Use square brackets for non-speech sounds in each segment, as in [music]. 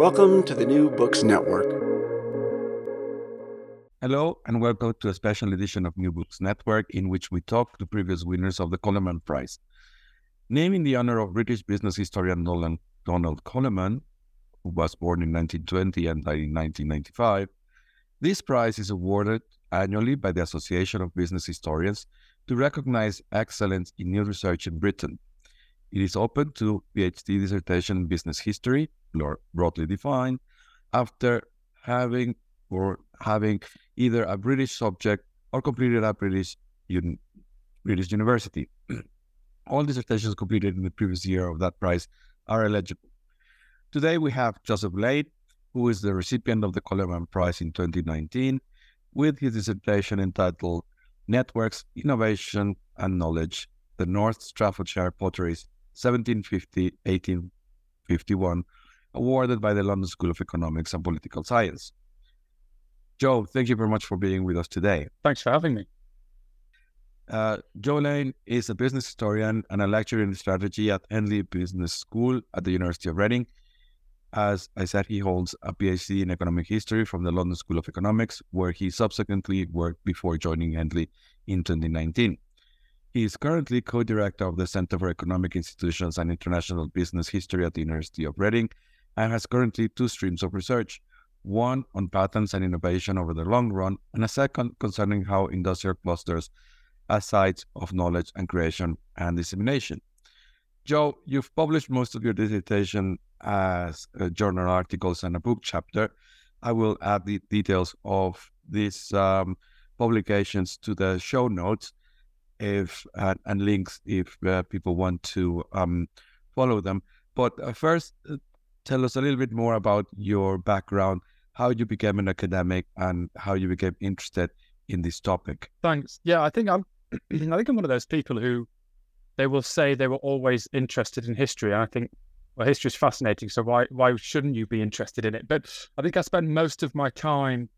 Welcome to the New Books Network. Hello, and welcome to a special edition of New Books Network in which we talk to previous winners of the Coleman Prize. Named in the honor of British business historian Nolan, Donald Coleman, who was born in 1920 and died in 1995, this prize is awarded annually by the Association of Business Historians to recognize excellence in new research in Britain. It is open to PhD dissertation in business history, broadly defined, after having or having either a British subject or completed a British un- British university. [clears throat] All dissertations completed in the previous year of that prize are eligible. Today we have Joseph Lane, who is the recipient of the Coleman Prize in 2019, with his dissertation entitled Networks, Innovation and Knowledge, the North Staffordshire Potteries 1750 1851, awarded by the London School of Economics and Political Science. Joe, thank you very much for being with us today. Thanks for having me. Uh, Joe Lane is a business historian and a lecturer in strategy at Henley Business School at the University of Reading. As I said, he holds a PhD in economic history from the London School of Economics, where he subsequently worked before joining Henley in 2019. He is currently co director of the Center for Economic Institutions and International Business History at the University of Reading and has currently two streams of research one on patents and innovation over the long run, and a second concerning how industrial clusters are sites of knowledge and creation and dissemination. Joe, you've published most of your dissertation as journal articles and a book chapter. I will add the details of these um, publications to the show notes if uh, and links if uh, people want to um, follow them. But uh, first, uh, tell us a little bit more about your background, how you became an academic, and how you became interested in this topic. Thanks. Yeah, I think I'm. [clears throat] I think I'm one of those people who they will say they were always interested in history, and I think well, history is fascinating. So why why shouldn't you be interested in it? But I think I spent most of my time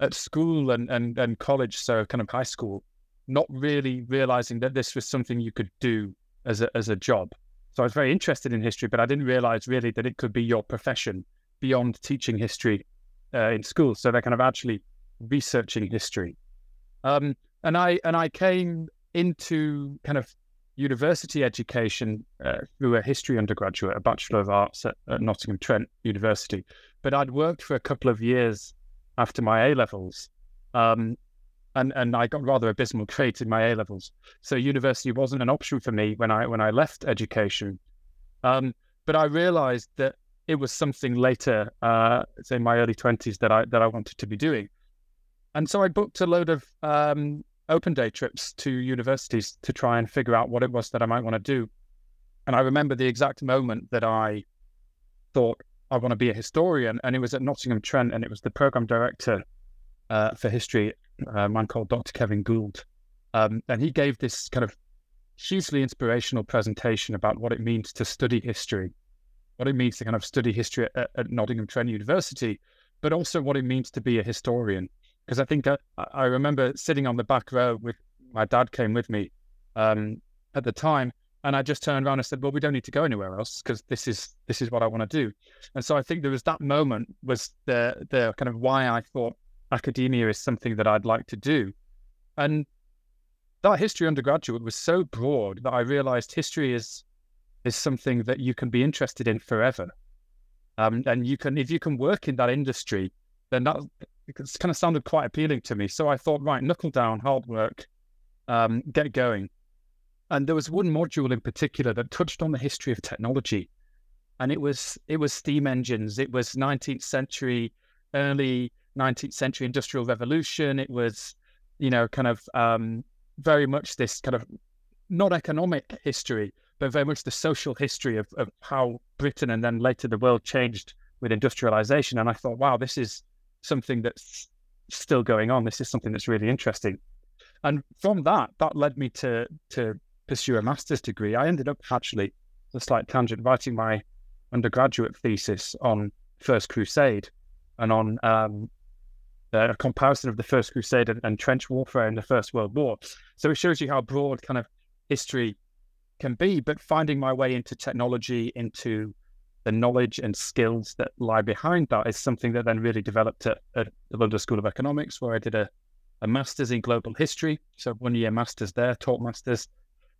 at school and and, and college, so kind of high school, not really realizing that this was something you could do as a, as a job. So I was very interested in history, but I didn't realize really that it could be your profession beyond teaching history uh, in school. So they're kind of actually researching history. Um, and I and I came into kind of university education uh, through a history undergraduate, a Bachelor of Arts at, at Nottingham Trent University. But I'd worked for a couple of years after my A levels um, and and I got rather abysmal grades in my A levels. So university wasn't an option for me when I when I left education. Um, but I realised that it was something later, uh, say my early twenties, that I that I wanted to be doing. And so I booked a load of um, open day trips to universities to try and figure out what it was that I might want to do. And I remember the exact moment that I thought I want to be a historian, and it was at Nottingham Trent, and it was the program director uh, for history a man called Dr. Kevin Gould. Um, and he gave this kind of hugely inspirational presentation about what it means to study history. what it means to kind of study history at, at Nottingham Trent University, but also what it means to be a historian. Because I think I, I, remember sitting on the back row with my dad came with me um, at the time, and I just turned around and said, "Well, we don't need to go anywhere else because this is this is what I want to do." And so I think there was that moment was the the kind of why I thought academia is something that I'd like to do, and that history undergraduate was so broad that I realized history is is something that you can be interested in forever. Um, and you can, if you can work in that industry, then that it's kind of sounded quite appealing to me. So I thought, right, knuckle down, hard work, um, get going. And there was one module in particular that touched on the history of technology, and it was it was steam engines. It was 19th century, early 19th century industrial revolution. It was, you know, kind of um, very much this kind of not economic history, but very much the social history of, of how Britain and then later the world changed with industrialization. And I thought, wow, this is something that's still going on. This is something that's really interesting. And from that, that led me to to pursue a master's degree. I ended up actually, a slight tangent, writing my undergraduate thesis on First Crusade and on um, a comparison of the First Crusade and, and trench warfare in the First World War. So it shows you how broad kind of history can be, but finding my way into technology, into the knowledge and skills that lie behind that is something that then really developed at, at the London School of Economics, where I did a, a master's in global history. So one year master's there, taught masters.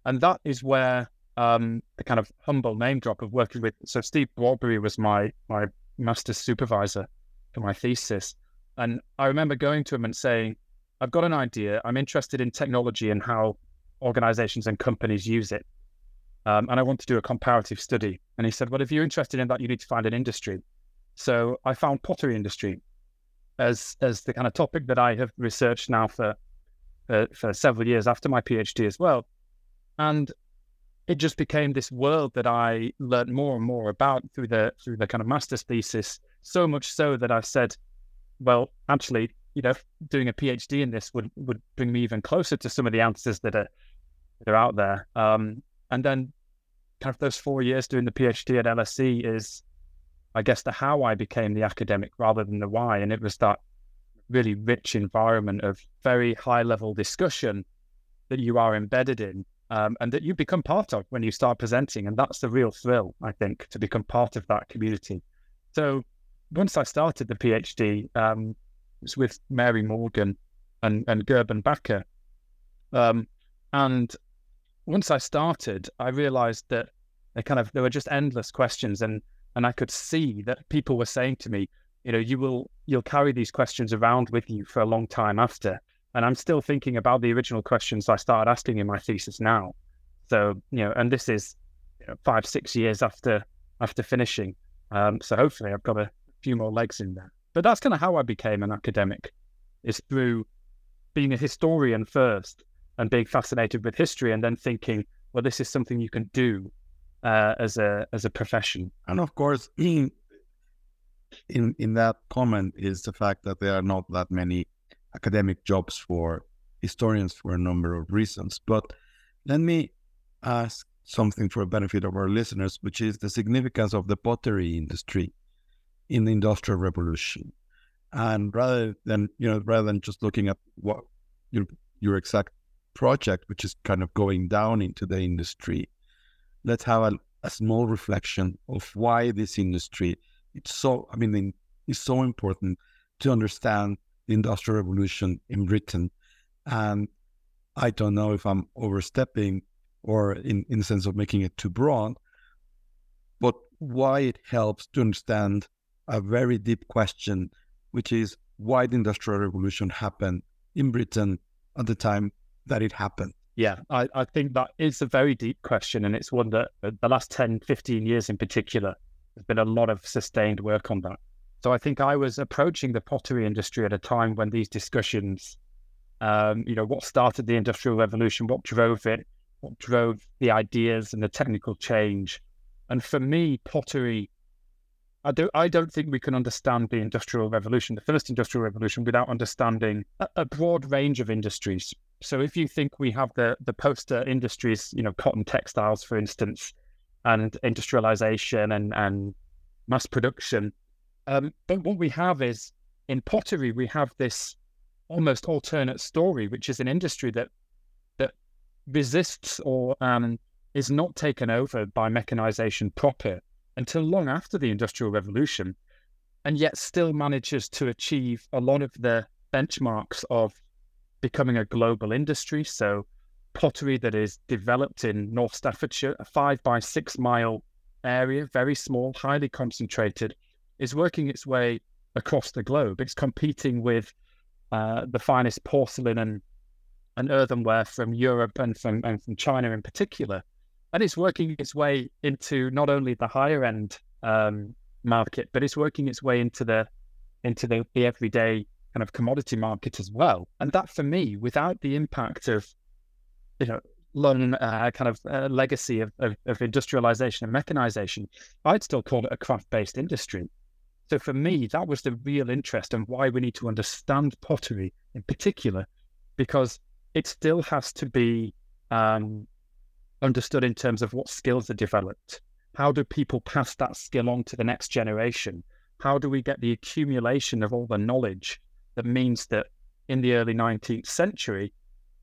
And that is where um, the kind of humble name drop of working with. So Steve Broadberry was my my master's supervisor for my thesis. And I remember going to him and saying, I've got an idea. I'm interested in technology and how organizations and companies use it. Um, and I want to do a comparative study. And he said, Well, if you're interested in that, you need to find an industry. So I found pottery industry as as the kind of topic that I have researched now for for, for several years after my PhD as well. And it just became this world that I learned more and more about through the through the kind of master's thesis. So much so that I've said, well, actually, you know, doing a PhD in this would would bring me even closer to some of the answers that are that are out there. Um, and then, kind of those four years doing the PhD at LSE is, I guess, the how I became the academic rather than the why, and it was that really rich environment of very high level discussion that you are embedded in. Um, and that you become part of when you start presenting. And that's the real thrill, I think, to become part of that community. So once I started the PhD, um, it was with Mary Morgan and, and Gerben Bakker. Um, and once I started, I realized that they kind of there were just endless questions and and I could see that people were saying to me, you know, you will you'll carry these questions around with you for a long time after. And I'm still thinking about the original questions I started asking in my thesis now. So, you know, and this is you know, five, six years after after finishing. Um, so hopefully I've got a few more legs in there. But that's kind of how I became an academic, is through being a historian first and being fascinated with history, and then thinking, well, this is something you can do uh, as a as a profession. And of course, in [clears throat] in in that comment is the fact that there are not that many academic jobs for historians for a number of reasons. But let me ask something for the benefit of our listeners, which is the significance of the pottery industry in the industrial revolution. And rather than you know rather than just looking at what your your exact project which is kind of going down into the industry let's have a, a small reflection of why this industry it's so i mean it's so important to understand the industrial revolution in britain. And i don't know if i'm overstepping or in, in the sense of making it too broad but why it helps to understand a very deep question, which is why the Industrial Revolution happened in Britain at the time that it happened. Yeah, I, I think that is a very deep question. And it's one that uh, the last 10, 15 years in particular, there's been a lot of sustained work on that. So I think I was approaching the pottery industry at a time when these discussions, um, you know, what started the Industrial Revolution, what drove it, what drove the ideas and the technical change. And for me, pottery I don't, I don't think we can understand the Industrial Revolution, the first Industrial Revolution, without understanding a, a, broad range of industries. So if you think we have the, the poster industries, you know, cotton textiles, for instance, and industrialization and, and mass production. Um, but what we have is in pottery, we have this almost alternate story, which is an industry that that resists or um, is not taken over by mechanization proper until long after the Industrial Revolution, and yet still manages to achieve a lot of the benchmarks of becoming a global industry. So, pottery that is developed in North Staffordshire, a five by six mile area, very small, highly concentrated, is working its way across the globe. It's competing with uh, the finest porcelain and, and earthenware from Europe and from, and from China in particular. And it's working its way into not only the higher end um, market, but it's working its way into the into the, the everyday kind of commodity market as well. And that for me, without the impact of, you know, long uh, kind of uh, legacy of, of, of, industrialization and mechanization, I'd still call it a craft based industry. So for me, that was the real interest and why we need to understand pottery in particular, because it still has to be um, understood in terms of what skills are developed. How do people pass that skill on to the next generation? How do we get the accumulation of all the knowledge that means that in the early 19th century,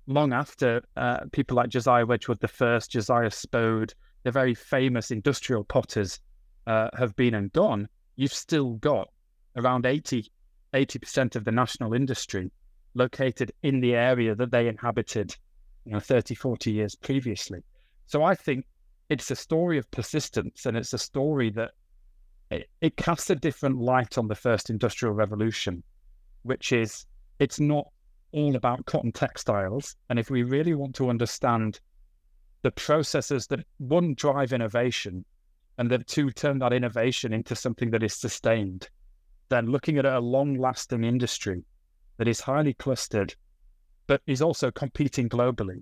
long after uh, people like Josiah Wedgwood I, Josiah Spode, the very famous industrial potters uh, have been and gone, you've still got around 80, 80% of the national industry located in the area that they inhabited you know, 30, 40 years previously. So I think it's a story of persistence and it's a story that it, it casts a different light on the first industrial revolution, which is it's not all about cotton textiles. And if we really want to understand the processes that one drive innovation and that two turn that innovation into something that is sustained, then looking at a long lasting industry that is highly clustered, but is also competing globally.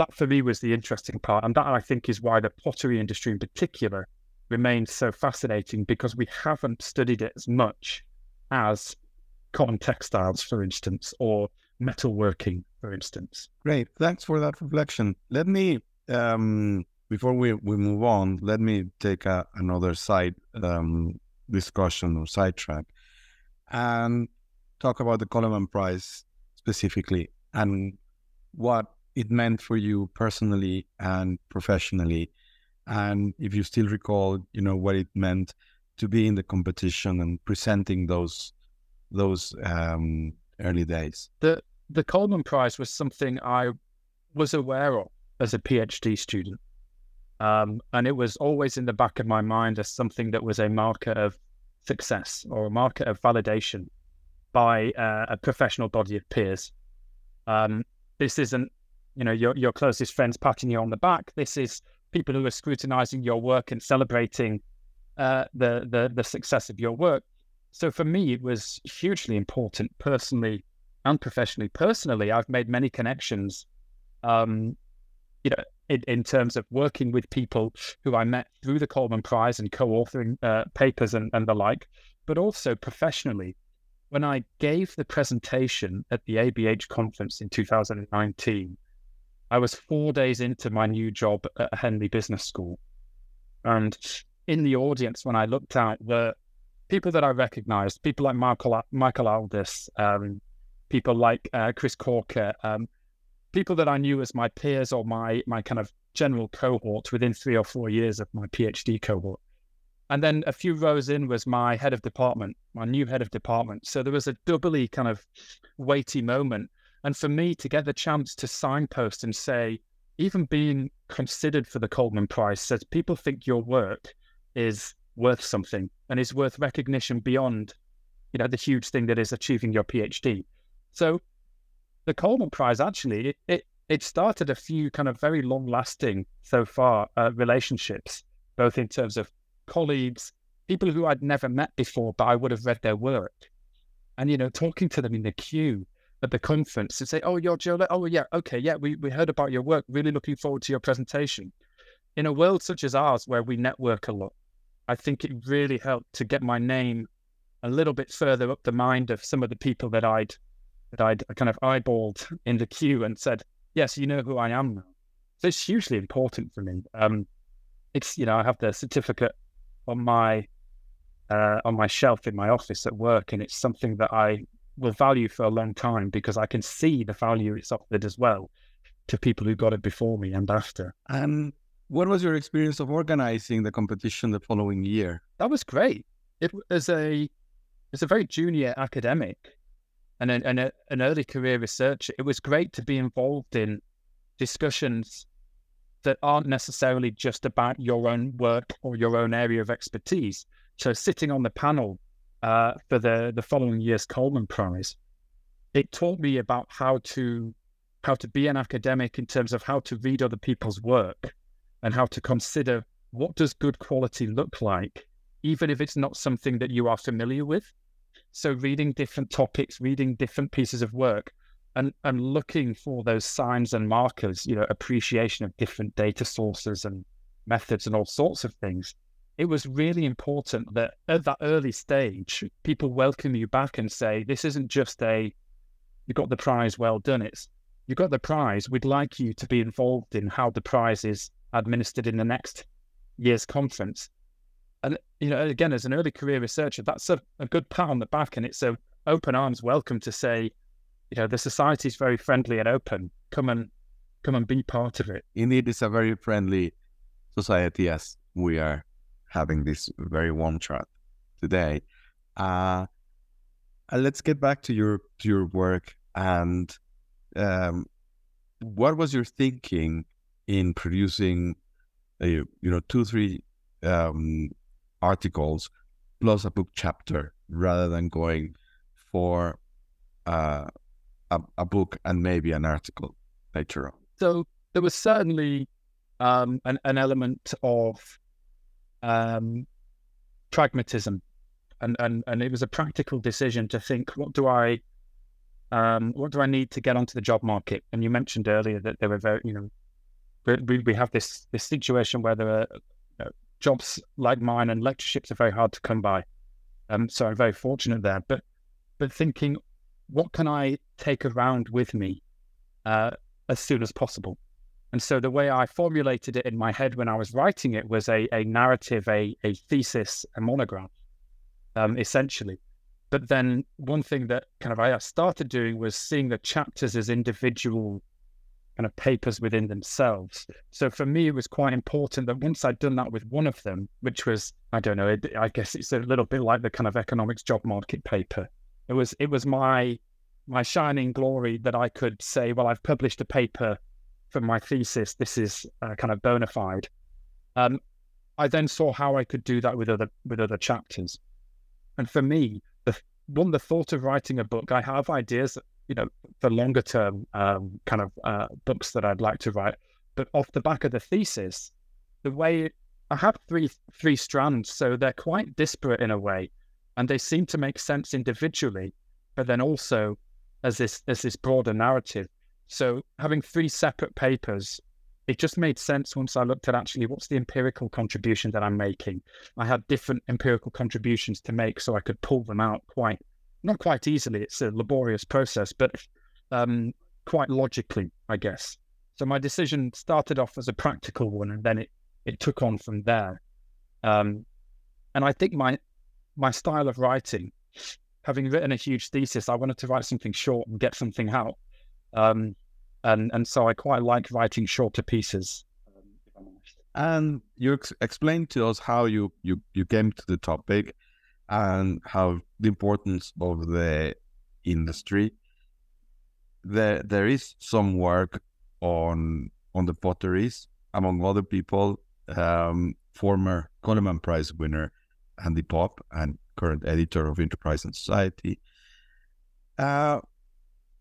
That for me was the interesting part. And that I think is why the pottery industry in particular remains so fascinating because we haven't studied it as much as cotton textiles, for instance, or metalworking, for instance. Great. Thanks for that reflection. Let me, um, before we, we move on, let me take a, another side um, discussion or sidetrack and talk about the Coleman Prize specifically and what it meant for you personally and professionally. And if you still recall, you know, what it meant to be in the competition and presenting those those um, early days? The the Coleman Prize was something I was aware of as a PhD student, um, and it was always in the back of my mind as something that was a marker of success or a marker of validation by uh, a professional body of peers. Um, this isn't, you know, your your closest friends patting you on the back. This is people who are scrutinizing your work and celebrating uh, the the the success of your work. So for me, it was hugely important personally and professionally. Personally, I've made many connections, um, you know, in, in, terms of working with people who I met through the Coleman Prize and co-authoring uh, papers and, and the like, but also professionally. When I gave the presentation at the ABH conference in 2019, I was four days into my new job at Henley Business School. And in the audience, when I looked out, were people that I recognized, people like Michael, Michael Aldous, um, people like uh, Chris Corker, um, people that I knew as my peers or my my kind of general cohort within three or four years of my PhD cohort. And then a few rows in was my head of department, my new head of department. So there was a doubly kind of weighty moment. And for me to get the chance to signpost and say, even being considered for the Coleman Prize says people think your work is worth something and is worth recognition beyond, you know, the huge thing that is achieving your PhD. So the Coleman Prize actually it, it, started a few kind of very long lasting so far uh, relationships, both in terms of colleagues, people who I'd never met before, but I would have read their work. And, you know, talking to them in the queue at the conference and say, Oh, you're Joe. Oh, yeah. Okay. Yeah. We, we heard about your work. Really looking forward to your presentation. In a world such as ours, where we network a lot, I think it really helped to get my name a little bit further up the mind of some of the people that I'd that I'd kind of eyeballed in the queue and said, "Yes, you know who I am now." So it's hugely important for me. Um, it's you know I have the certificate on my uh, on my shelf in my office at work, and it's something that I will value for a long time because I can see the value it's offered as well to people who got it before me and after. And what was your experience of organizing the competition the following year? That was great. It was a as a very junior academic and an, an, an early career researcher. It was great to be involved in discussions that aren't necessarily just about your own work or your own area of expertise. So sitting on the panel uh, for the the following year's Coleman Prize, it taught me about how to how to be an academic in terms of how to read other people's work and how to consider what does good quality look like, even if it's not something that you are familiar with. So reading different topics, reading different pieces of work, and and looking for those signs and markers, you know, appreciation of different data sources and methods and all sorts of things. It was really important that at that early stage, people welcome you back and say, "This isn't just a you got the prize, well done." It's you got the prize. We'd like you to be involved in how the prize is administered in the next year's conference. And you know, again, as an early career researcher, that's a, a good pat on the back, and it's a open arms welcome to say, you know the society is very friendly and open. Come and come and be part of it. Indeed, it's a very friendly society as we are having this very warm chat today. Uh, uh, let's get back to your to your work and um, what was your thinking in producing a, you know two three um, articles plus a book chapter rather than going for uh, a, a book and maybe an article later on. So there was certainly um, an, an element of um, pragmatism, and, and and it was a practical decision to think, what do I, um, what do I need to get onto the job market? And you mentioned earlier that there were very, you know, we we have this this situation where there are you know, jobs like mine and lectureships are very hard to come by. Um, so I'm very fortunate there. But but thinking, what can I take around with me uh, as soon as possible? And so the way I formulated it in my head when I was writing it was a, a narrative, a, a thesis, a monograph, um, essentially. But then one thing that kind of I started doing was seeing the chapters as individual kind of papers within themselves. So for me, it was quite important that once I'd done that with one of them, which was, I don't know, it, I guess it's a little bit like the kind of economics job market paper. It was, it was my my shining glory that I could say, well, I've published a paper for my thesis. This is uh, kind of bona fide. Um, I then saw how I could do that with other with other chapters. And for me, the one the thought of writing a book, I have ideas, you know, for longer term um, kind of uh, books that I'd like to write. But off the back of the thesis, the way I have three three strands, so they're quite disparate in a way, and they seem to make sense individually, but then also as this as this broader narrative. So having three separate papers, it just made sense once I looked at actually what's the empirical contribution that I'm making. I had different empirical contributions to make, so I could pull them out quite not quite easily. It's a laborious process, but um, quite logically, I guess. So my decision started off as a practical one, and then it it took on from there. Um, and I think my my style of writing having written a huge thesis, I wanted to write something short and get something out. Um, and and so I quite like writing shorter pieces. And you ex- explained to us how you, you you came to the topic and how the importance of the industry. There there is some work on on the potteries among other people. Um, former Coleman Prize winner Andy Popp and current editor of Enterprise and Society. Uh,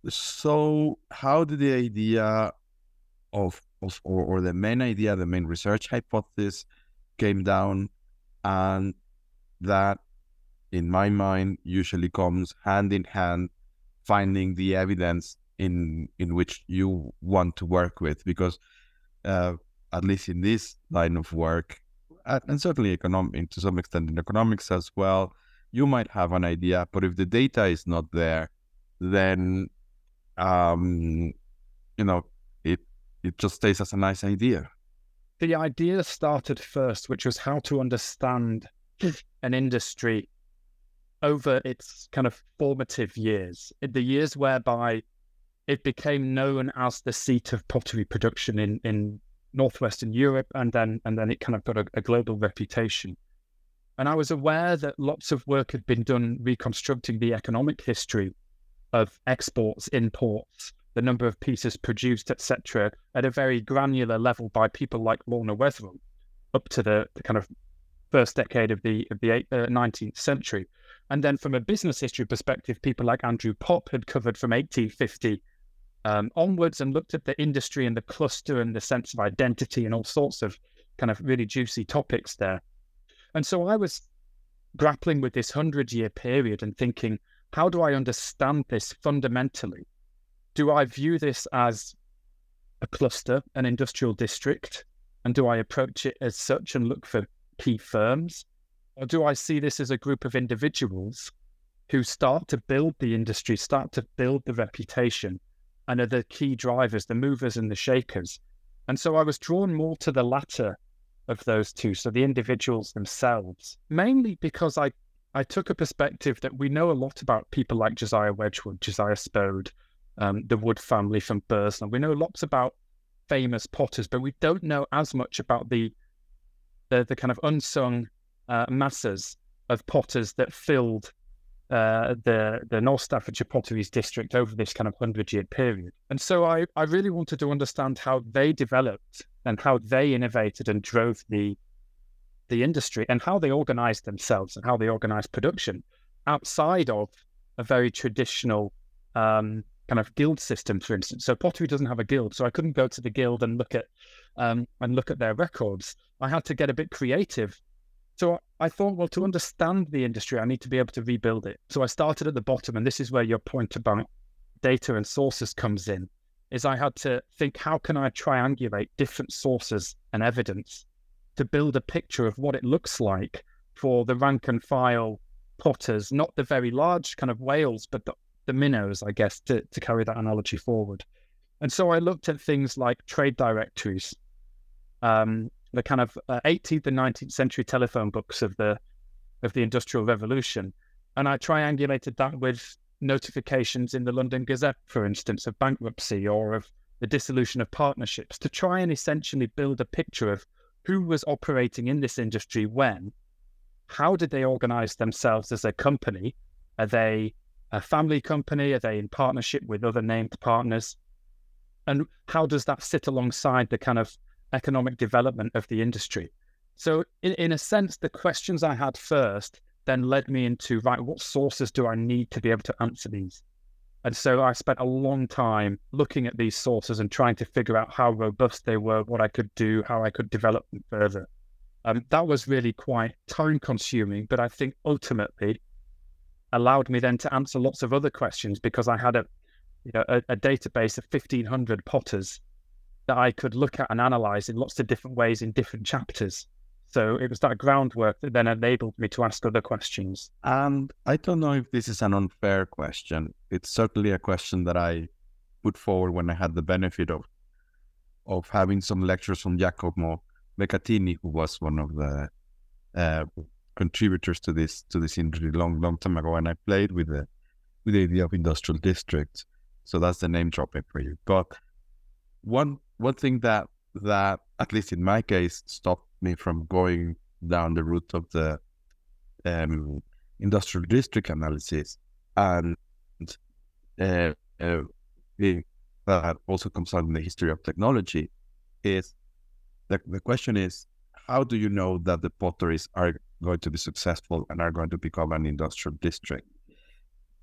so, how did the idea of, of or, or the main idea, the main research hypothesis came down, and that, in my mind, usually comes hand in hand finding the evidence in in which you want to work with, because uh, at least in this line of work, and certainly economic to some extent in economics as well, you might have an idea, but if the data is not there, then um, you know it it just stays as a nice idea. the idea started first, which was how to understand [laughs] an industry over its kind of formative years, the years whereby it became known as the seat of pottery production in, in northwestern Europe, and then and then it kind of got a, a global reputation. And I was aware that lots of work had been done reconstructing the economic history of exports, imports, the number of pieces produced, etc., at a very granular level by people like Lorna Weatherill, up to the, the kind of first decade of the of the uh, 19th century. And then from a business history perspective, people like Andrew Popp had covered from 1850 um, onwards and looked at the industry and the cluster and the sense of identity and all sorts of kind of really juicy topics there. And so I was grappling with this hundred year period and thinking, how do I understand this fundamentally? Do I view this as a cluster, an industrial district? And do I approach it as such and look for key firms? Or do I see this as a group of individuals who start to build the industry, start to build the reputation, and are the key drivers, the movers and the shakers? And so I was drawn more to the latter of those two, so the individuals themselves, mainly because I, I took a perspective that we know a lot about people like Josiah Wedgwood, Josiah Spode, um, the Wood family from Burslem. We know lots about famous potters, but we don't know as much about the the, the kind of unsung uh, masses of potters that filled uh, the the North Staffordshire Potteries district over this kind of hundred year period. And so I, I really wanted to understand how they developed and how they innovated and drove the the industry and how they organize themselves and how they organize production outside of a very traditional um, kind of guild system, for instance. So pottery doesn't have a guild, so I couldn't go to the guild and look at um, and look at their records. I had to get a bit creative so I thought, well, to understand the industry, I need to be able to rebuild it. So I started at the bottom, and this is where your point about data and sources comes in. Is I had to think, how can I triangulate different sources and evidence to build a picture of what it looks like for the rank and file potters, not the very large kind of whales, but the, the minnows, I guess, to, to carry that analogy forward. And so I looked at things like trade directories, um, the kind of uh, 18th and 19th century telephone books of the of the Industrial Revolution, and I triangulated that with notifications in the London Gazette, for instance, of bankruptcy or of the dissolution of partnerships, to try and essentially build a picture of who was operating in this industry when, how did they organize themselves as a company? Are they a family company? Are they in partnership with other named partners? And how does that sit alongside the kind of economic development of the industry. So, in, in a sense, the questions I had first then led me into right, what sources do I need to be able to answer these? And so I spent a long time looking at these sources and trying to figure out how robust they were, what I could do, how I could develop them further. Um, that was really quite time consuming, but I think ultimately allowed me then to answer lots of other questions because I had a, you know, a, a database of 1,500 potters that I could look at and analyze in lots of different ways in different chapters. So it was that groundwork that then enabled me to ask other questions. And I don't know if this is an unfair question. It's certainly a question that I put forward when I had the benefit of of having some lectures from Giacomo Becattini, who was one of the uh, contributors to this to this industry long long time ago, and I played with the with the idea of industrial districts. So that's the name dropping for you. But one one thing that that at least in my case stopped me from going down the route of the um, industrial district analysis and uh, uh, that also comes out in the history of technology is the, the question is how do you know that the potteries are going to be successful and are going to become an industrial district?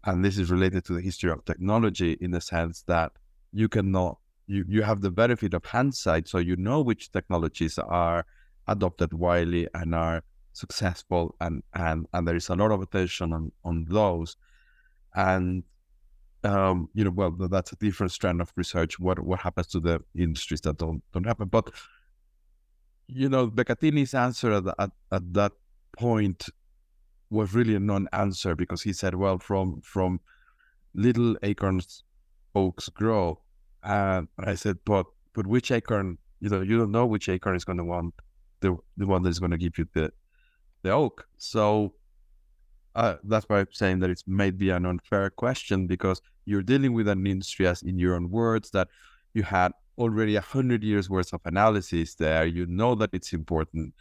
And this is related to the history of technology in the sense that you cannot you, you have the benefit of hindsight, so you know which technologies are adopted widely and are successful, and and and there is a lot of attention on on those, and um, you know, well, that's a different strand of research. What what happens to the industries that don't don't happen? But you know, Becattini's answer at, at, at that point was really a non-answer because he said, well, from from little acorns oaks grow, and I said, but but which acorn you know you don't know which acorn is going to want the the one that's going to give you the the oak. So uh, that's why I'm saying that it's maybe an unfair question because you're dealing with an industry, as in your own words, that you had already a hundred years worth of analysis there. You know that it's important.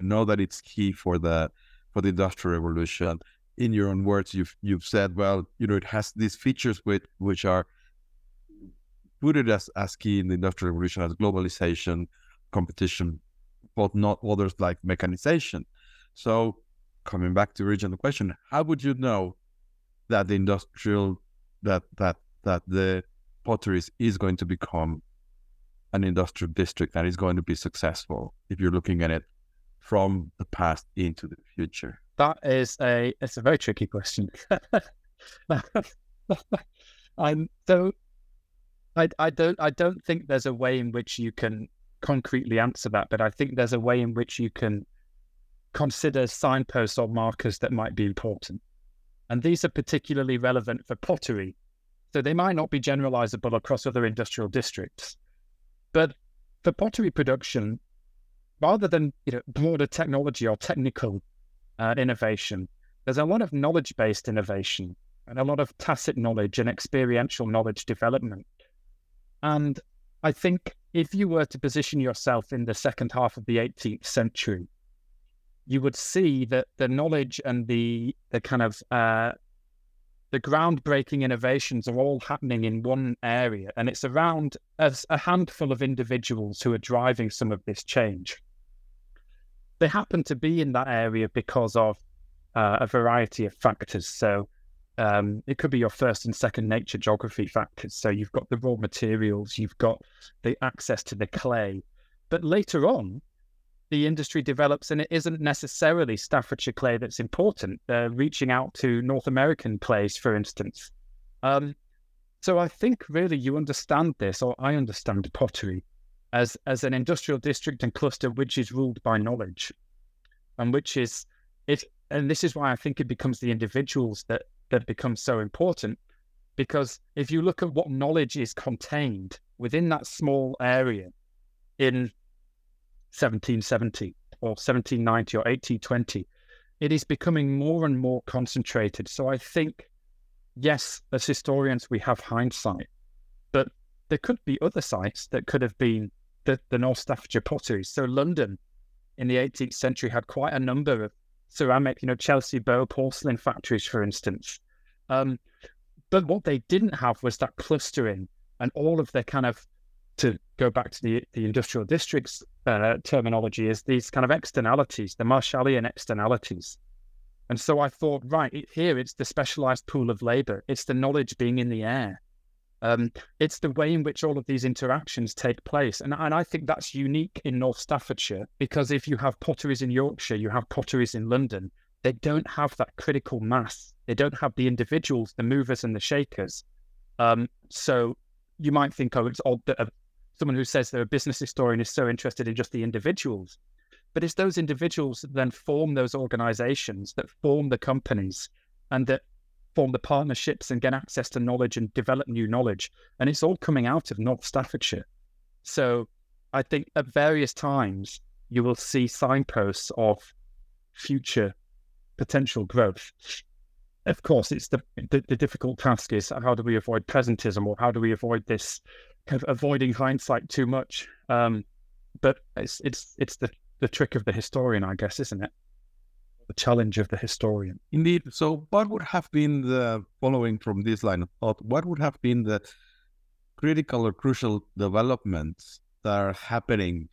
You know that it's key for the for the industrial revolution. In your own words, you've you've said, well, you know, it has these features with which are put it as, as key in the industrial revolution as globalization, competition, but not others like mechanization. So coming back to the original question, how would you know that the industrial that that that the potteries is going to become an industrial district that is going to be successful if you're looking at it from the past into the future? That is a it's a very tricky question. [laughs] I'm so I I don't I don't think there's a way in which you can concretely answer that, but I think there's a way in which you can consider signposts or markers that might be important. And these are particularly relevant for pottery. So they might not be generalizable across other industrial districts. But for pottery production, rather than you know broader technology or technical uh, innovation, there's a lot of knowledge-based innovation and a lot of tacit knowledge and experiential knowledge development. And I think if you were to position yourself in the second half of the 18th century, you would see that the knowledge and the the kind of uh, the groundbreaking innovations are all happening in one area, and it's around a, a handful of individuals who are driving some of this change. They happen to be in that area because of uh, a variety of factors. So um, it could be your first and second nature geography factors. So you've got the raw materials, you've got the access to the clay, but later on, the industry develops, and it isn't necessarily Staffordshire clay that's important. They're reaching out to North American clays, for instance. Um, so I think really you understand this, or I understand pottery as as an industrial district and cluster which is ruled by knowledge, and which is it. And this is why I think it becomes the individuals that that become so important, because if you look at what knowledge is contained within that small area in 1770 or 1790 or 1820, it is becoming more and more concentrated. So I think, yes, as historians, we have hindsight, but there could be other sites that could have been the, the North Staffordshire potteries. So London in the 18th century had quite a number of ceramic, you know, Chelsea Bow porcelain factories, for instance. Um, but what they didn't have was that clustering and all of the kind of to go back to the, the industrial districts uh, terminology is these kind of externalities, the Marshallian externalities. And so I thought, right, here it's the specialized pool of labor, it's the knowledge being in the air. Um, it's the way in which all of these interactions take place. And, and I think that's unique in North Staffordshire because if you have potteries in Yorkshire, you have potteries in London, they don't have that critical mass. They don't have the individuals, the movers and the shakers. Um, so you might think, oh, it's odd that a someone who says they're a business historian is so interested in just the individuals. But it's those individuals that then form those organizations, that form the companies, and that form the partnerships and get access to knowledge and develop new knowledge. And it's all coming out of North Staffordshire. So I think at various times you will see signposts of future potential growth. Of course, it's the, the, the difficult task is how do we avoid presentism or how do we avoid this kind of avoiding hindsight too much. Um, but it's it's it's the the trick of the historian, I guess, isn't it? The challenge of the historian. Indeed. So, what would have been the following from this line of thought? What would have been the critical or crucial developments that are happening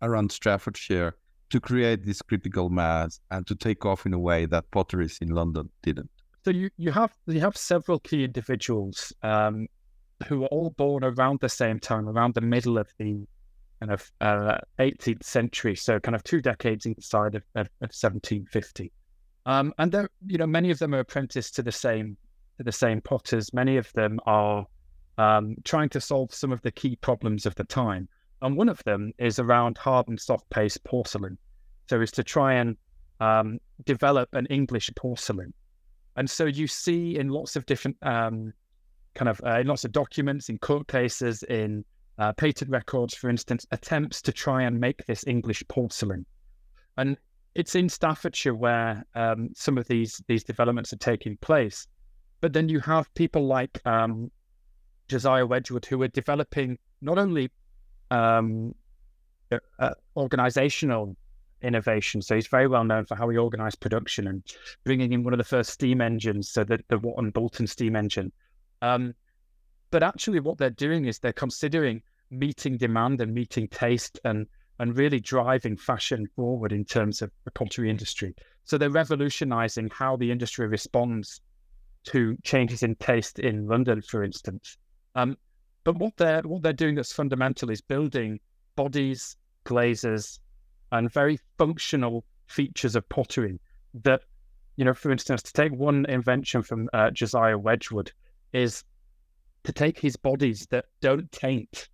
around Staffordshire to create this critical mass and to take off in a way that potteries in London didn't? So you, you have you have several key individuals um, who were all born around the same time, around the middle of the kind of uh, 18th century, so kind of two decades inside of, of, of 1750. Um, and there, you know, many of them are apprenticed to the same to the same potters. Many of them are um, trying to solve some of the key problems of the time. And one of them is around hard and soft paste porcelain. So is to try and um, develop an English porcelain. And so you see in lots of different um, kind of uh, in lots of documents, in court cases, in uh, patent records, for instance, attempts to try and make this English porcelain. And it's in Staffordshire where um, some of these these developments are taking place. But then you have people like um, Josiah Wedgwood who are developing not only um, uh, organizational innovation. So he's very well known for how he organized production and bringing in one of the first steam engines, so the, the and Boulton steam engine. Um, but actually, what they're doing is they're considering meeting demand and meeting taste and and really driving fashion forward in terms of the pottery industry. So they're revolutionizing how the industry responds to changes in taste in London, for instance. Um, but what they're what they're doing that's fundamental is building bodies, glazes, and very functional features of pottery that, you know, for instance, to take one invention from uh, Josiah Wedgwood is to take his bodies that don't taint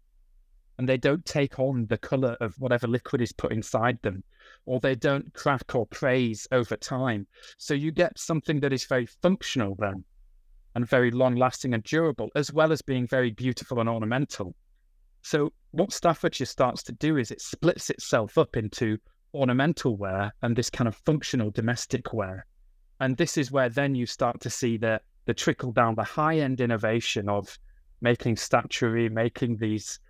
and they don't take on the color of whatever liquid is put inside them, or they don't crack or craze over time. So you get something that is very functional then and very long lasting and durable, as well as being very beautiful and ornamental. So what Staffordshire starts to do is it splits itself up into ornamental wear and this kind of functional domestic wear. And this is where then you start to see the the trickle down, the high end innovation of making statuary, making these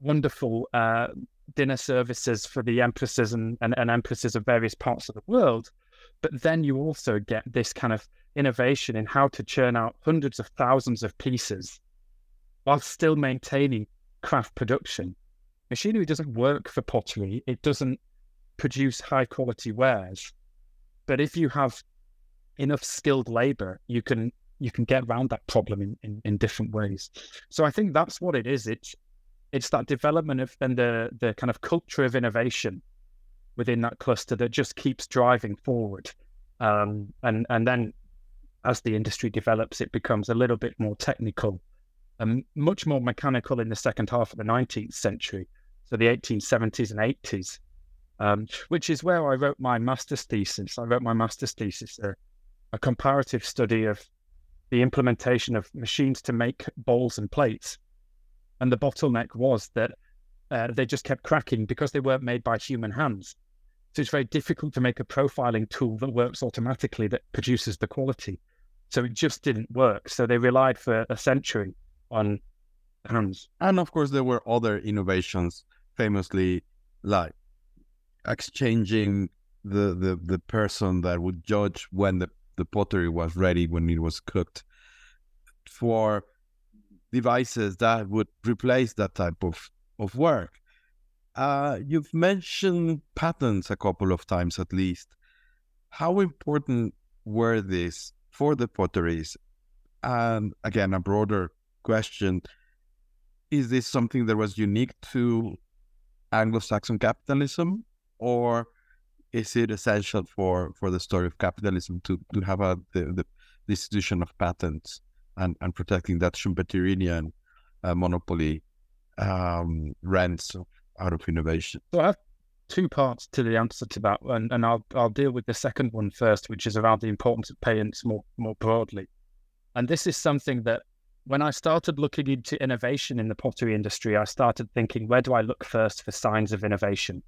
wonderful uh, dinner services for the empresses and, and, and empresses of various parts of the world. But then you also get this kind of innovation in how to churn out hundreds of thousands of pieces while still maintaining craft production. Machinery doesn't work for pottery, it doesn't produce high quality wares. But if you have enough skilled labor, you can you can get around that problem in, in, in different ways. So I think that's what it is. It's it's that development of and the the kind of culture of innovation within that cluster that just keeps driving forward. Um, and and then as the industry develops, it becomes a little bit more technical and much more mechanical in the second half of the 19th century, so the 1870s and 80s, um, which is where I wrote my master's thesis. I wrote my master's thesis, a, a comparative study of the implementation of machines to make bowls and plates. And the bottleneck was that uh, they just kept cracking because they weren't made by human hands. So it's very difficult to make a profiling tool that works automatically that produces the quality. So it just didn't work. So they relied for a century on hands. And of course, there were other innovations, famously like exchanging the the the person that would judge when the the pottery was ready when it was cooked for devices that would replace that type of of work. Uh, you've mentioned patents a couple of times at least. How important were these for the potteries? And again, a broader question is this something that was unique to Anglo-Saxon capitalism, or is it essential for for the story of capitalism to to have a the, the, institution of patents and and protecting that Schumpeterian uh, monopoly um, rents out of innovation? So I have two parts to the answer to that, and, and I'll I'll deal with the second one first, which is around the importance of patents more more broadly. And this is something that when I started looking into innovation in the pottery industry, I started thinking, where do I look first for signs of innovation?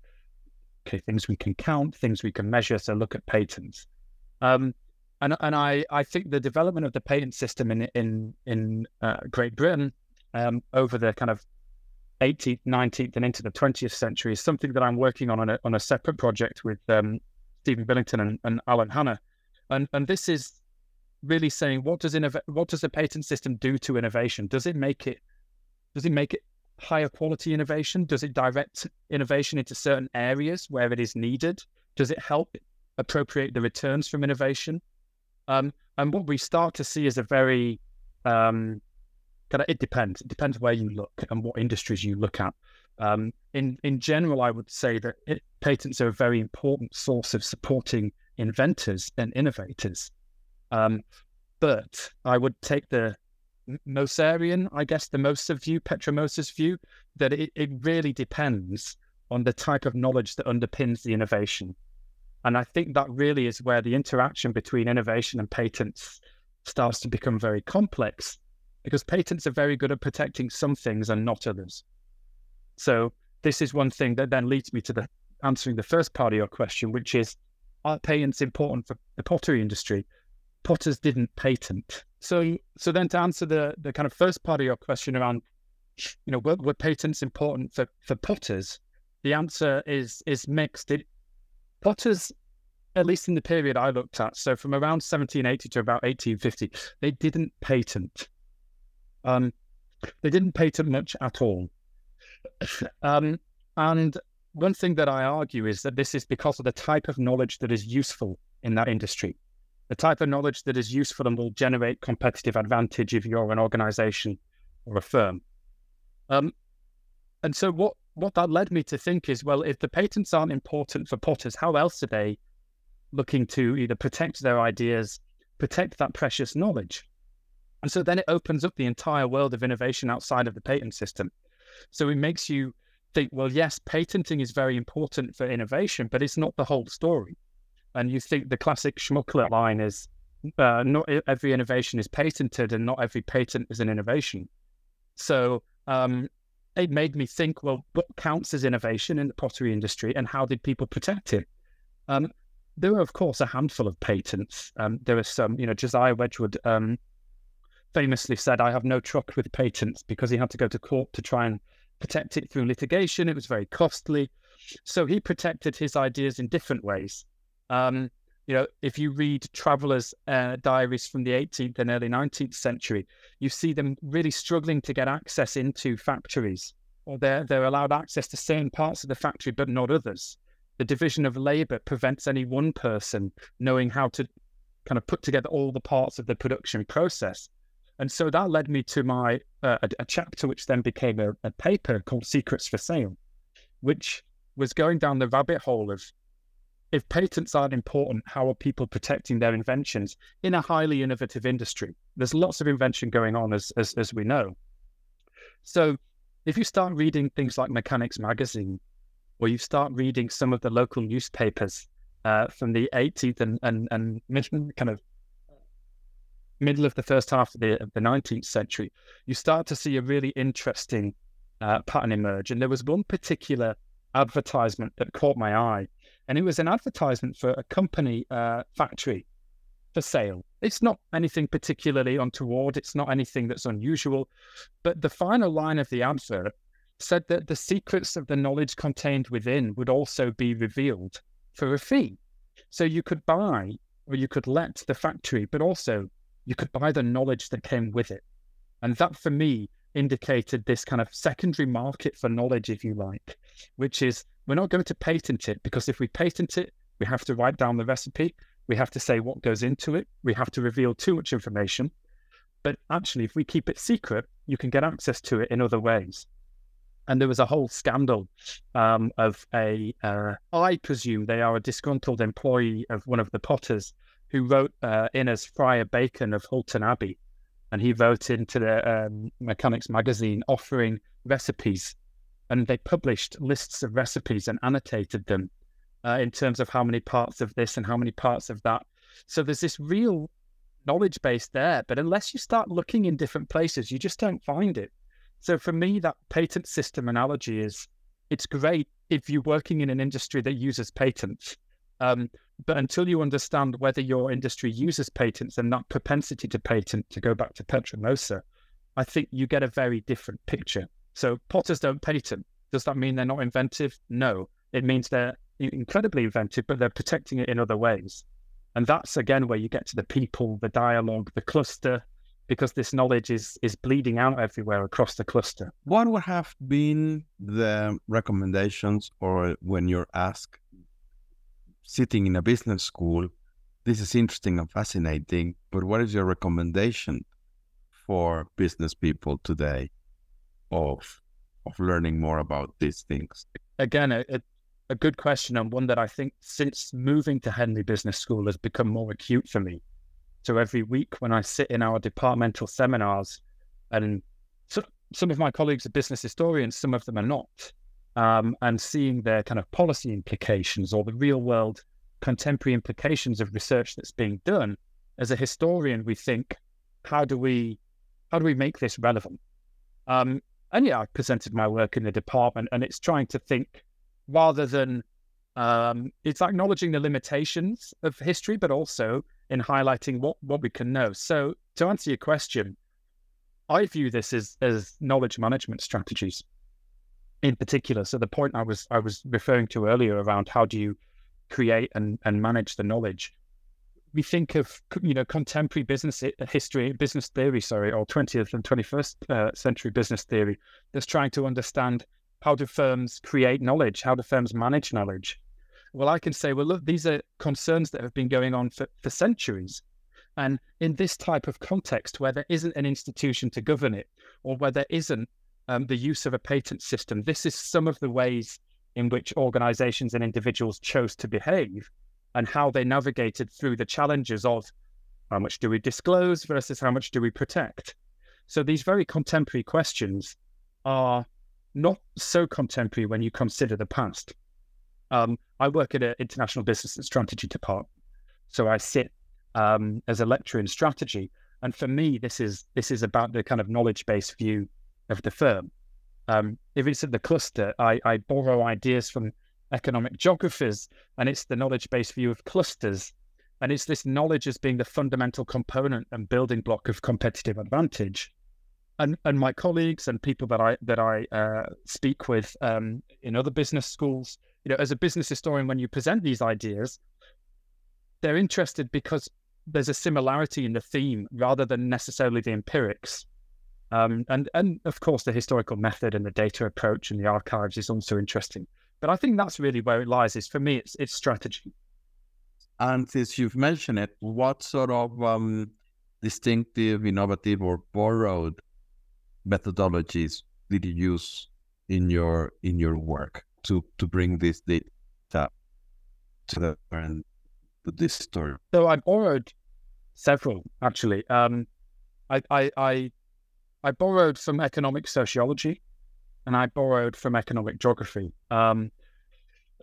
Okay, things we can count, things we can measure. So look at patents. Um, and and I, I think the development of the patent system in in in uh, Great Britain um, over the kind of 18th, 19th, and into the 20th century is something that I'm working on on a, on a separate project with um, Stephen Billington and, and Alan Hanna. And and this is really saying what does innov- what does the patent system do to innovation? Does it make it does it make it higher quality innovation? Does it direct innovation into certain areas where it is needed? Does it help appropriate the returns from innovation? Um, and what we start to see is a very um, kind of it depends. It depends where you look and what industries you look at. Um, in in general, I would say that it, patents are a very important source of supporting inventors and innovators. Um, but I would take the Moserian, I guess, the Moser view, Petra Moser's view, that it, it really depends on the type of knowledge that underpins the innovation. And I think that really is where the interaction between innovation and patents starts to become very complex because patents are very good at protecting some things and not others. So this is one thing that then leads me to the answering the first part of your question, which is are patents important for the pottery industry? Potters didn't patent. So so then to answer the the kind of first part of your question around, you know, were, were patents important for, for potters? The answer is is mixed. It, potters, at least in the period I looked at, so from around 1780 to about 1850, they didn't patent. Um, they didn't patent much at all. [coughs] um, and one thing that I argue is that this is because of the type of knowledge that is useful in that industry, the type of knowledge that is useful and will generate competitive advantage if you're an organization or a firm. Um, and so what what that led me to think is, well, if the patents aren't important for potters, how else are they looking to either protect their ideas, protect that precious knowledge? And so then it opens up the entire world of innovation outside of the patent system. So it makes you think, well, yes, patenting is very important for innovation, but it's not the whole story. And you think the classic Schmookler line is uh, not every innovation is patented and not every patent is an innovation. So um, it made me think, well, what counts as innovation in the pottery industry and how did people protect it? Um, there were, of course, a handful of patents. Um, there were some, you know, Josiah Wedgwood um, famously said, I have no truck with patents because he had to go to court to try and protect it through litigation. It was very costly. So he protected his ideas in different ways. Um, you know, if you read travelers' uh, diaries from the 18th and early 19th century, you see them really struggling to get access into factories, or they're they're allowed access to certain parts of the factory but not others. The division of labor prevents any one person knowing how to kind of put together all the parts of the production process. And so that led me to my uh, a, a, chapter, which then became a, a paper called Secrets for Sale, which was going down the rabbit hole of if patents aren't important, how are people protecting their inventions in a highly innovative industry? There's lots of invention going on, as, as, as we know. So if you start reading things like Mechanics Magazine, or you start reading some of the local newspapers uh, from the 18th and, and, and kind of middle of the first half of the, of the 19th century, you start to see a really interesting uh, pattern emerge. And there was one particular advertisement that caught my eye, and it was an advertisement for a company uh, factory for sale. It's not anything particularly untoward, it's not anything that's unusual, but the final line of the advert said that the secrets of the knowledge contained within would also be revealed for a fee. So you could buy or you could let the factory, but also you could buy the knowledge that came with it. And that for me indicated this kind of secondary market for knowledge, if you like, which is we're not going to patent it because if we patent it, we have to write down the recipe, we have to say what goes into it, we have to reveal too much information. But actually, if we keep it secret, you can get access to it in other ways. And there was a whole scandal um, of a, uh, I presume they are a disgruntled employee of one of the potters who wrote uh, in as Friar Bacon of Hulton Abbey. And he wrote into the um, Mechanics magazine offering recipes. And they published lists of recipes and annotated them uh, in terms of how many parts of this and how many parts of that. So there's this real knowledge base there. But unless you start looking in different places, you just don't find it. So for me, that patent system analogy is it's great if you're working in an industry that uses patents. Um, but until you understand whether your industry uses patents and that propensity to patent, to go back to Petra Moser, I think you get a very different picture. So potters don't patent. Does that mean they're not inventive? No. It means they're incredibly inventive, but they're protecting it in other ways. And that's again where you get to the people, the dialogue, the cluster, because this knowledge is is bleeding out everywhere across the cluster. What would have been the recommendations or when you're asked sitting in a business school, this is interesting and fascinating, but what is your recommendation for business people today of of learning more about these things? Again, a, a good question and one that I think since moving to Henley Business School has become more acute for me. So every week when I sit in our departmental seminars, and so, some of my colleagues are business historians, some of them are not um, and seeing their kind of policy implications or the real world contemporary implications of research that's being done, as a historian, we think, how do we how do we make this relevant? Um, and yeah, I presented my work in the department, and it's trying to think rather than um, it's acknowledging the limitations of history, but also in highlighting what what we can know. So to answer your question, I view this as as knowledge management strategies in particular. So the point I was I was referring to earlier around how do you create and, and manage the knowledge. We think of you know contemporary business history, business theory, sorry, or 20th and 21st uh, century business theory that's trying to understand how do firms create knowledge, how do firms manage knowledge. Well, I can say, well, look, these are concerns that have been going on for, for centuries. And in this type of context, where there isn't an institution to govern it, or where there isn't um, the use of a patent system, this is some of the ways in which organizations and individuals chose to behave and how they navigated through the challenges of how much do we disclose versus how much do we protect. So these very contemporary questions are not so contemporary when you consider the past. Um, I work at an international business and strategy department, so I sit um, as a lecturer in strategy. And for me, this is this is about the kind of knowledge based view of the firm. Um, if it's at the cluster, I, I borrow ideas from economic geographies, and it's the knowledge based view of clusters. And it's this knowledge as being the fundamental component and building block of competitive advantage. And, and my colleagues and people that I that I uh, speak with um, in other business schools, you know, as a business historian, when you present these ideas, they're interested because there's a similarity in the theme rather than necessarily the empirics. Um, and and of course, the historical method and the data approach and the archives is also interesting. But I think that's really where it lies. Is for me, it's it's strategy. And since you've mentioned it, what sort of um, distinctive, innovative, or borrowed methodologies did you use in your in your work to to bring this data to the and to this story? So I borrowed several actually. Um, I, I, I I borrowed from economic sociology, and I borrowed from economic geography. Um,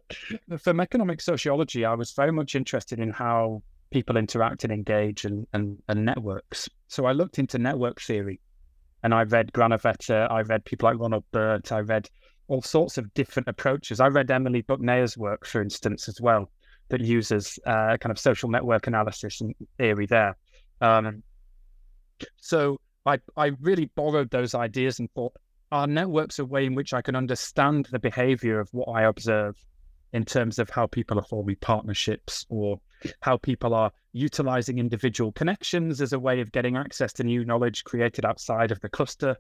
[clears throat] from economic sociology, I was very much interested in how people interact and engage and, and, and networks. So I looked into network theory and I read Granovetter, I read people like Ronald Burt, I read all sorts of different approaches. I read Emily Buchnea's work, for instance, as well, that uses uh, kind of social network analysis and theory there. Um, so I, I really borrowed those ideas and thought, are networks a way in which I can understand the behavior of what I observe in terms of how people are forming partnerships or how people are utilizing individual connections as a way of getting access to new knowledge created outside of the cluster.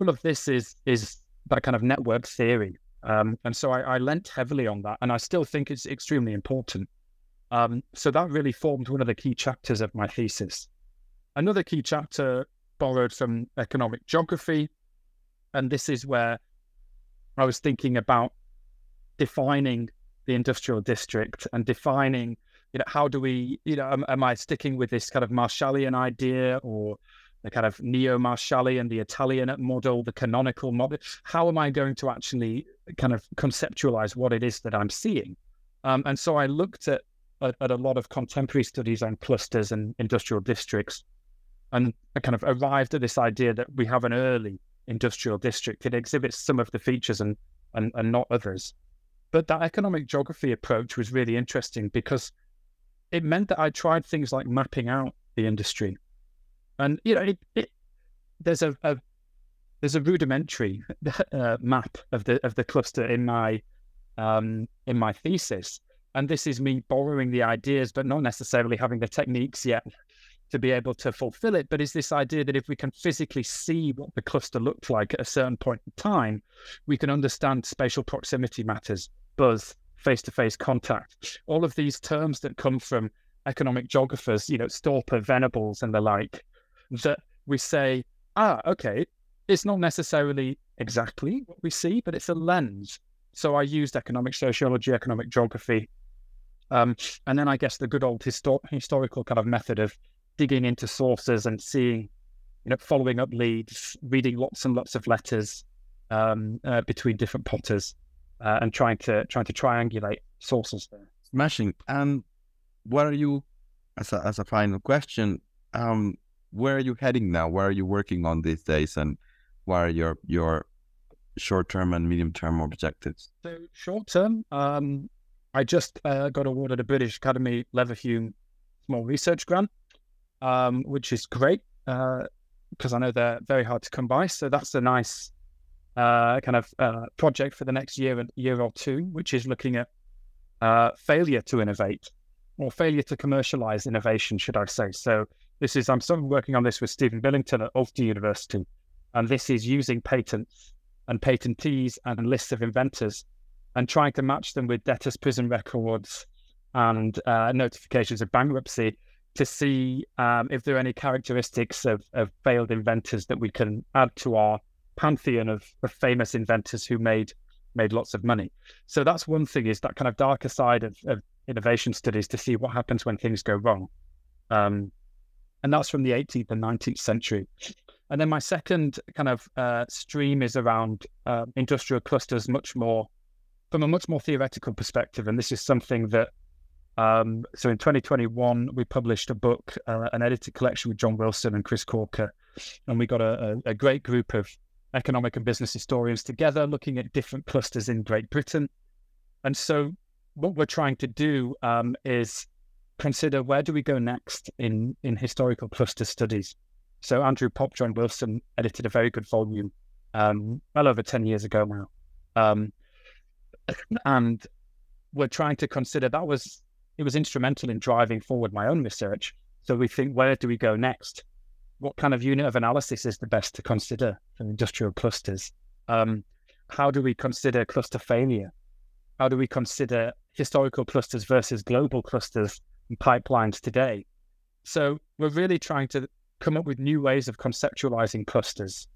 All of this is is that kind of network theory. Um, and so I, I, lent heavily on that, and I still think it's extremely important. Um, so that really formed one of the key chapters of my thesis. Another key chapter borrowed from economic geography. And this is where I was thinking about defining the industrial district and defining, you know, how do we, you know, am, am I sticking with this kind of Marshallian idea or the kind of neo Marshallian, the Italian model, the canonical model? How am I going to actually kind of conceptualize what it is that I'm seeing? Um, and so I looked at, at, at a lot of contemporary studies on clusters and industrial districts and I kind of arrived at this idea that we have an early industrial district. It exhibits some of the features and, and, and not others. But that economic geography approach was really interesting because it meant that I tried things like mapping out the industry. And, you know, it, it, there's a, a there's a rudimentary [laughs] uh, map of the of the cluster in my um, in my thesis, and this is me borrowing the ideas, but not necessarily having the techniques yet to be able to fulfill it. But is this idea that if we can physically see what the cluster looked like at a certain point in time, we can understand spatial proximity matters, buzz, face to face contact, all of these terms that come from economic geographers, you know, Storper, Venables, and the like, that we say, ah, okay, it's not necessarily exactly what we see, but it's a lens. So I used economic sociology, economic geography. Um, and then I guess the good old histor- historical kind of method of digging into sources and seeing, you know, following up leads, reading lots and lots of letters um, uh, between different potters, uh, and trying to trying to triangulate sources there. Smashing. And where are you, as a as a final question, um, where are you heading now? Where are you working on these days, and what are your your short term and medium term objectives? So, short term, um, I just uh, got awarded a British Academy Leverhulme Small Research Grant, um, which is great because uh, I know they're very hard to come by. So, that's a nice uh, kind of uh, project for the next year, and year or two, which is looking at uh, failure to innovate or failure to commercialize innovation, should I say. So, this is, I'm sort of working on this with Stephen Billington at Ulster University, and this is using patents and patentees and lists of inventors and trying to match them with debtors' prison records and uh, notifications of bankruptcy to see um, if there are any characteristics of, of, failed inventors that we can add to our pantheon of, of, famous inventors who made made lots of money. So that's one thing is that kind of darker side of, of innovation studies to see what happens when things go wrong. Um, and that's from the 18th and 19th century. And then my second kind of uh, stream is around uh, industrial clusters, much more from a much more theoretical perspective. And this is something that, um, so in 2021, we published a book, uh, an edited collection with John Wilson and Chris Corker. And we got a, a, great group of economic and business historians together looking at different clusters in Great Britain. And so what we're trying to do um, is consider where do we go next in, in historical cluster studies. So Andrew Popp, John Wilson edited a very good volume um, well over 10 years ago now. Um, [coughs] and we're trying to consider that was, it was instrumental in driving forward my own research. So we think, where do we go next? What kind of unit of analysis is the best to consider for industrial clusters? Um, how do we consider cluster failure? How do we consider historical clusters versus global clusters and pipelines today? So we're really trying to come up with new ways of conceptualizing clusters.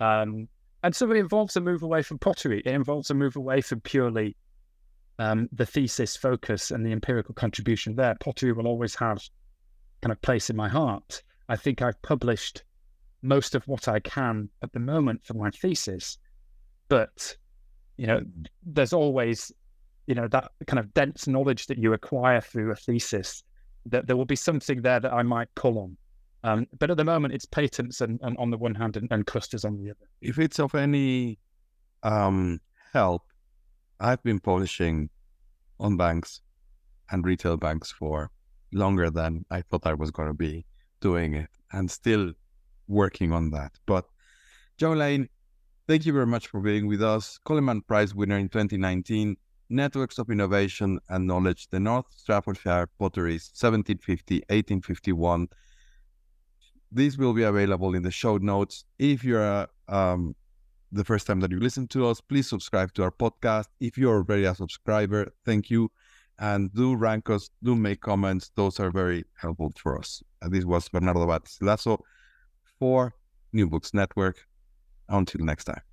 Um, and so it involves a move away from pottery. It involves a move away from purely um, the thesis focus and the empirical contribution there. Pottery will always have kind of place in my heart. I think I've published most of what I can at the moment for my thesis, but you know, there's always you know that kind of dense knowledge that you acquire through a thesis. That there will be something there that I might pull on. Um, but at the moment, it's patents and, and on the one hand and, and, clusters on the other. If it's of any um, help, I've been publishing on banks and retail banks for longer than I thought I was going to be doing it and still working on that. But Joe Lane, thank you very much for being with us. Coleman Prize winner in 2019, Networks of Innovation and Knowledge, the North Staffordshire Potteries, 1750, 1851 these will be available in the show notes. If you're um, the first time that you listen to us, please subscribe to our podcast. If you're already a subscriber, thank you. And do rank us, do make comments. Those are very helpful for us. And this was Bernardo Lazo for New Books Network. Until next time.